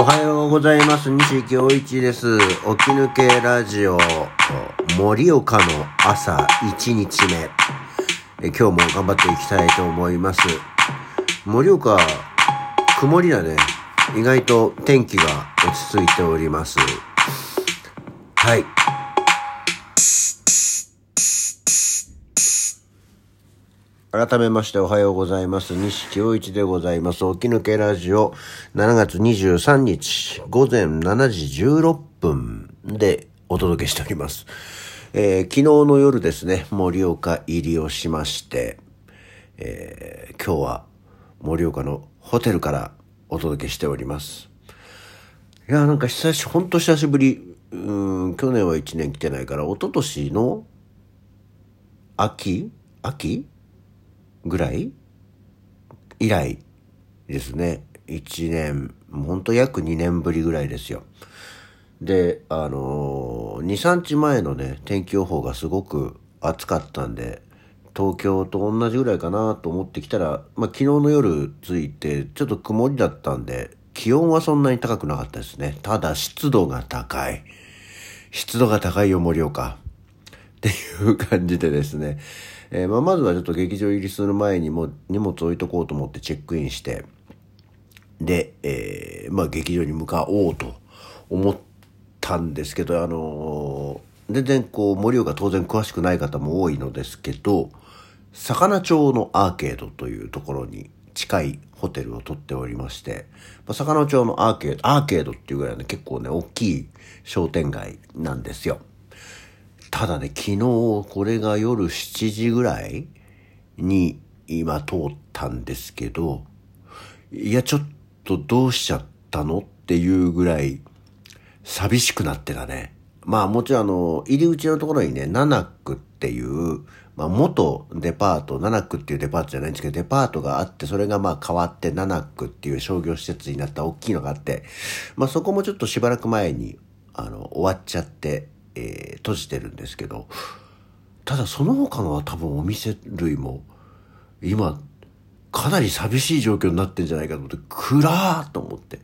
おはようございます。西京一です。起き抜けラジオ、盛岡の朝1日目。え今日も頑張っていきたいと思います。盛岡、曇りだね。意外と天気が落ち着いております。はい。改めましておはようございます。西清一でございます。起き抜けラジオ7月23日午前7時16分でお届けしております。えー昨日の夜ですね、盛岡入りをしまして、えー今日は盛岡のホテルからお届けしております。いや、なんか久し、ほんと久しぶり。うん、去年は1年来てないから、一昨年の秋？秋？ぐらい？以来ですね。1年、ほんと約2年ぶりぐらいですよ。で、あのー、2、3日前のね、天気予報がすごく暑かったんで、東京と同じぐらいかなと思ってきたら、まあ、昨日の夜着いて、ちょっと曇りだったんで、気温はそんなに高くなかったですね。ただ湿度が高い。湿度が高いよ、盛岡。っていう感じでですね、えーまあ、まずはちょっと劇場入りする前にも荷物置いとこうと思ってチェックインして、で、えーまあ、劇場に向かおうと思ったんですけど、あのー全然こう、盛岡当然詳しくない方も多いのですけど、魚町のアーケードというところに近いホテルを取っておりまして、まあ、魚町のアーケード、アーケードっていうぐらいね、結構ね、大きい商店街なんですよ。ただね、昨日これが夜7時ぐらいに今通ったんですけど、いや、ちょっとどうしちゃったのっていうぐらい寂しくなってたね。まあもちろんあの、入り口のところにね、ナナックっていう、まあ元デパート、ナナックっていうデパートじゃないんですけど、デパートがあって、それがまあ変わってナナックっていう商業施設になった大きいのがあって、まあそこもちょっとしばらく前に、あの、終わっちゃって、えー閉じてるんですけど、ただその他のは多分お店類も、今、かなり寂しい状況になってんじゃないかと思って、暗ーと思って。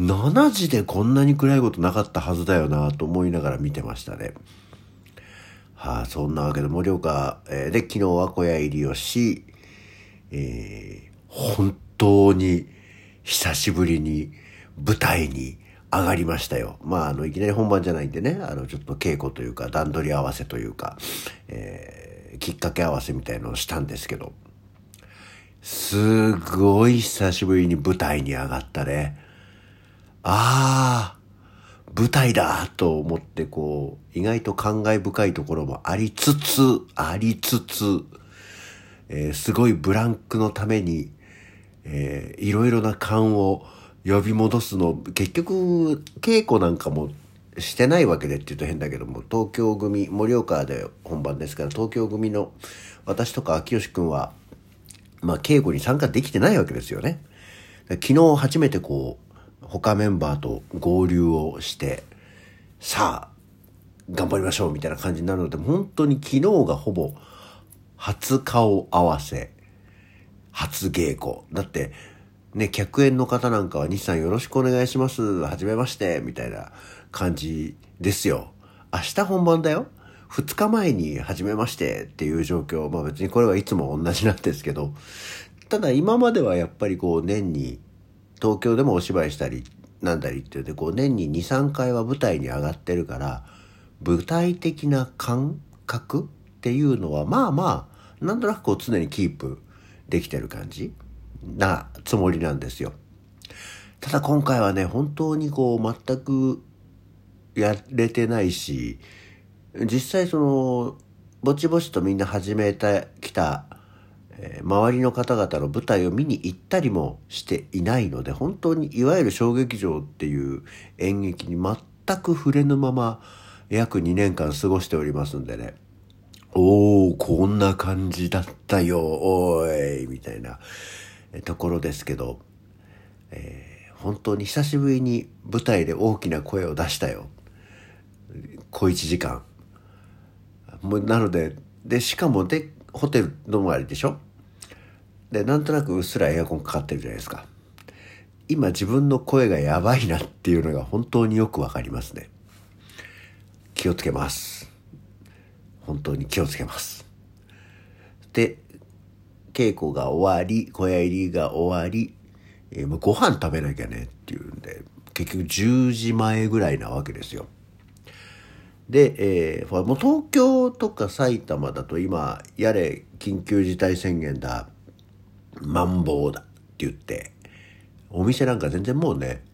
7時でこんなに暗いことなかったはずだよなと思いながら見てましたね。はあ、そんなわけで盛岡、えーで、昨日は小屋入りをし、えー本当に久しぶりに舞台に上がりましたよ。まあ、あの、いきなり本番じゃないんでね、あの、ちょっと稽古というか、段取り合わせというか、えーきっかけ合わせみたいのをしたんですけど、すごい久しぶりに舞台に上がったね。ああ、舞台だと思ってこう、意外と感慨深いところもありつつ、ありつつ、えーすごいブランクのために、えーいろいろな勘を呼び戻すの、結局、稽古なんかもしてないわけでって言うと変だけども、東京組、盛岡で本番ですから、東京組の私とか秋吉くんは、まあ、稽古に参加できてないわけですよね。昨日初めてこう、他メンバーと合流をして、さあ、頑張りましょうみたいな感じになるので、本当に昨日がほぼ初顔合わせ、初稽古。だって、ね、客演の方なんかは西さんよろしくお願いします。はじめまして。みたいな感じですよ。明日本番だよ。二日前に初めましてっていう状況。まあ別にこれはいつも同じなんですけど。ただ今まではやっぱりこう年に東京でもお芝居したりなんだりって言ってこう年に2、3回は舞台に上がってるから舞台的な感覚っていうのはまあまあなんとなくこう常にキープできてる感じなつもりなんですよ。ただ今回はね本当にこう全くやれてないし実際そのぼちぼちとみんな始めてきたえー周りの方々の舞台を見に行ったりもしていないので本当にいわゆる小劇場っていう演劇に全く触れぬまま約2年間過ごしておりますんでねおーこんな感じだったよおーいみたいなところですけど、えー本当に久しぶりに舞台で大きな声を出したよ小1時間もうなのででしかもでホテル泊まりでしょ？でなんとなくうっすらエアコンかかってるじゃないですか今自分の声がやばいなっていうのが本当によくわかりますね。気をつけます。本当に気をつけます。で、稽古が終わり、小屋入りが終わり、えー、もうご飯食べなきゃねっていうんで、結局10時前ぐらいなわけですよ。で、えー、もう東京とか埼玉だと今、やれ緊急事態宣言だ、マンボウだって言って、お店なんか全然もうね、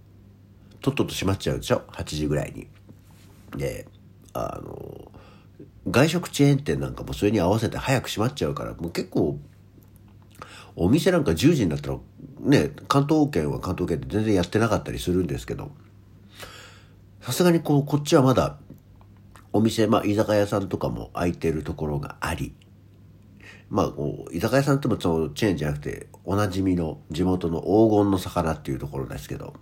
とっとと閉まっちゃうでしょ ?8 時ぐらいに。で、あの、外食チェーン店なんかもそれに合わせて早く閉まっちゃうから、もう結構、お店なんか10時になったら、ね、関東圏は関東圏で全然やってなかったりするんですけど、さすがにこう、こっちはまだ、お店、まあ、居酒屋さんとかも空いてるところがあり、まあ、こう居酒屋さんってもそのチェーンじゃなくて、おなじみの地元の黄金の魚っていうところですけど、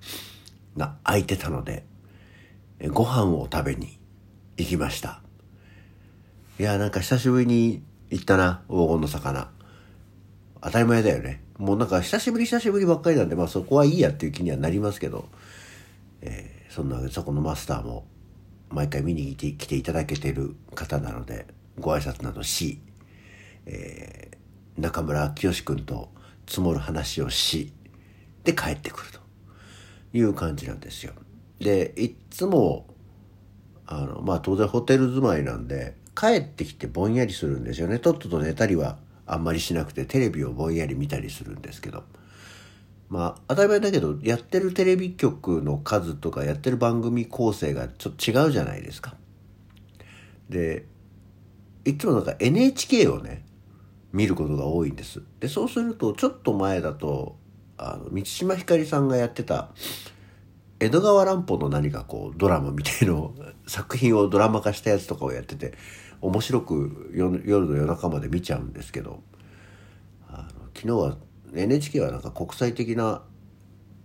が空いてたので、ご飯を食べに行きました。いや、なんか久しぶりに行ったな、黄金の魚。当たり前だよね。もうなんか久しぶり久しぶりばっかりなんで、まあそこはいいやっていう気にはなりますけど、えー、そんなわけでそこのマスターも毎回見に来て来ていただけてる方なので、ご挨拶などし、えー、中村清君と積もる話をし、で帰ってくるという感じなんですよ。で、いっつも、あの、まあ当然ホテル住まいなんで、帰ってきてぼんやりするんですよね。とっとと寝たりはあんまりしなくて、テレビをぼんやり見たりするんですけど。まあ、当たり前だけど、やってるテレビ局の数とか、やってる番組構成がちょっと違うじゃないですか。で、いつもなんか NHK をね、見ることが多いんです。で、そうすると、ちょっと前だと、あの、満島ひかりさんがやってた、江戸川乱歩の何かこう、ドラマみたいの作品をドラマ化したやつとかをやってて、面白く夜の夜中まで見ちゃうんですけど、あの昨日は NHK はなんか国際的な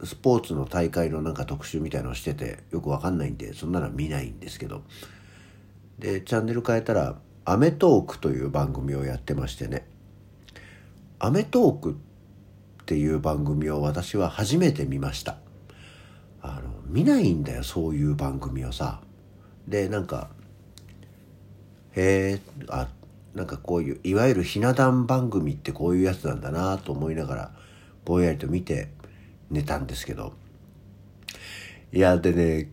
スポーツの大会のなんか特集みたいのをしてて、よくわかんないんで、そんなの見ないんですけど、で、チャンネル変えたら、アメトークという番組をやってましてね、アメトークっていう番組を私は初めて見ました。あの、見ないんだよ、そういう番組をさ。で、なんか、へえ、あ、なんかこういう、いわゆるひな壇番組ってこういうやつなんだなと思いながら、ぼんやりと見て寝たんですけど。いや、でね、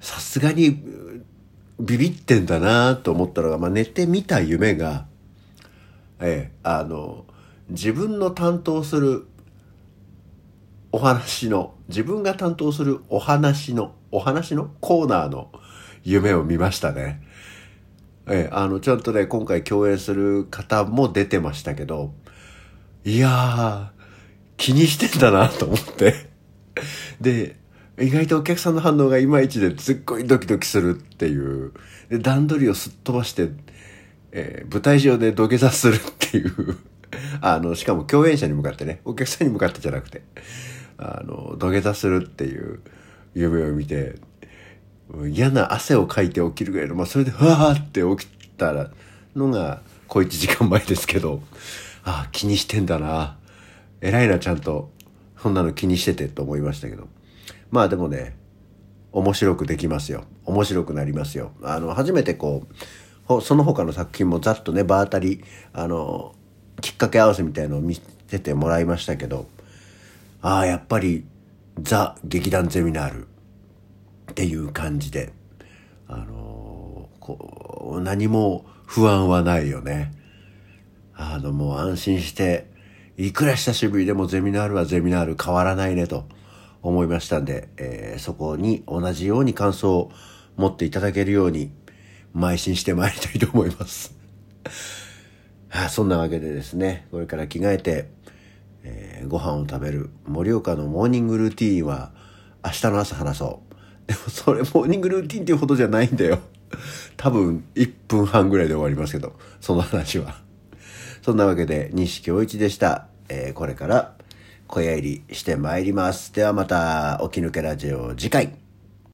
さすがにビビってんだなと思ったのが、まあ、寝てみた夢が、ええ、あの、自分の担当するお話の、自分が担当するお話の、お話のコーナーの夢を見ましたね。ええ、あの、ちゃんとね、今回共演する方も出てましたけど、いやー、気にしてんだなと思って。で、意外とお客さんの反応がいまいちですっごいドキドキするっていう。で、段取りをすっ飛ばして、えー、舞台上で土下座するっていう あの、しかも共演者に向かってね、お客さんに向かってじゃなくて、あの、土下座するっていう夢を見て、嫌な汗をかいて起きるぐらいの、まあ、それで、わーって起きたらのが、小一時間前ですけど、ああ、気にしてんだな。偉いな、ちゃんと。そんなの気にしててと思いましたけど。まあでもね、面白くできますよ。面白くなりますよ。あの、初めてこう、その他の作品もざっとね、場当たり、あの、きっかけ合わせみたいのを見せてもらいましたけど、ああ、やっぱりザ劇団ゼミナールっていう感じで、あのー、こう、何も不安はないよね。あの、もう安心して、いくら久しぶりでもゼミナールはゼミナール変わらないねと思いましたんで、えー、そこに同じように感想を持っていただけるように、邁進してまいりたいと思います。あそんなわけでですね、これから着替えて、えー、ご飯を食べる盛岡のモーニングルーティーンは明日の朝話そう。でもそれモーニングルーティンっていうほどじゃないんだよ。多分1分半ぐらいで終わりますけど、その話は。そんなわけで、西京一でした。えー、これから小屋入りしてまいります。ではまた、起き抜けラジオ次回。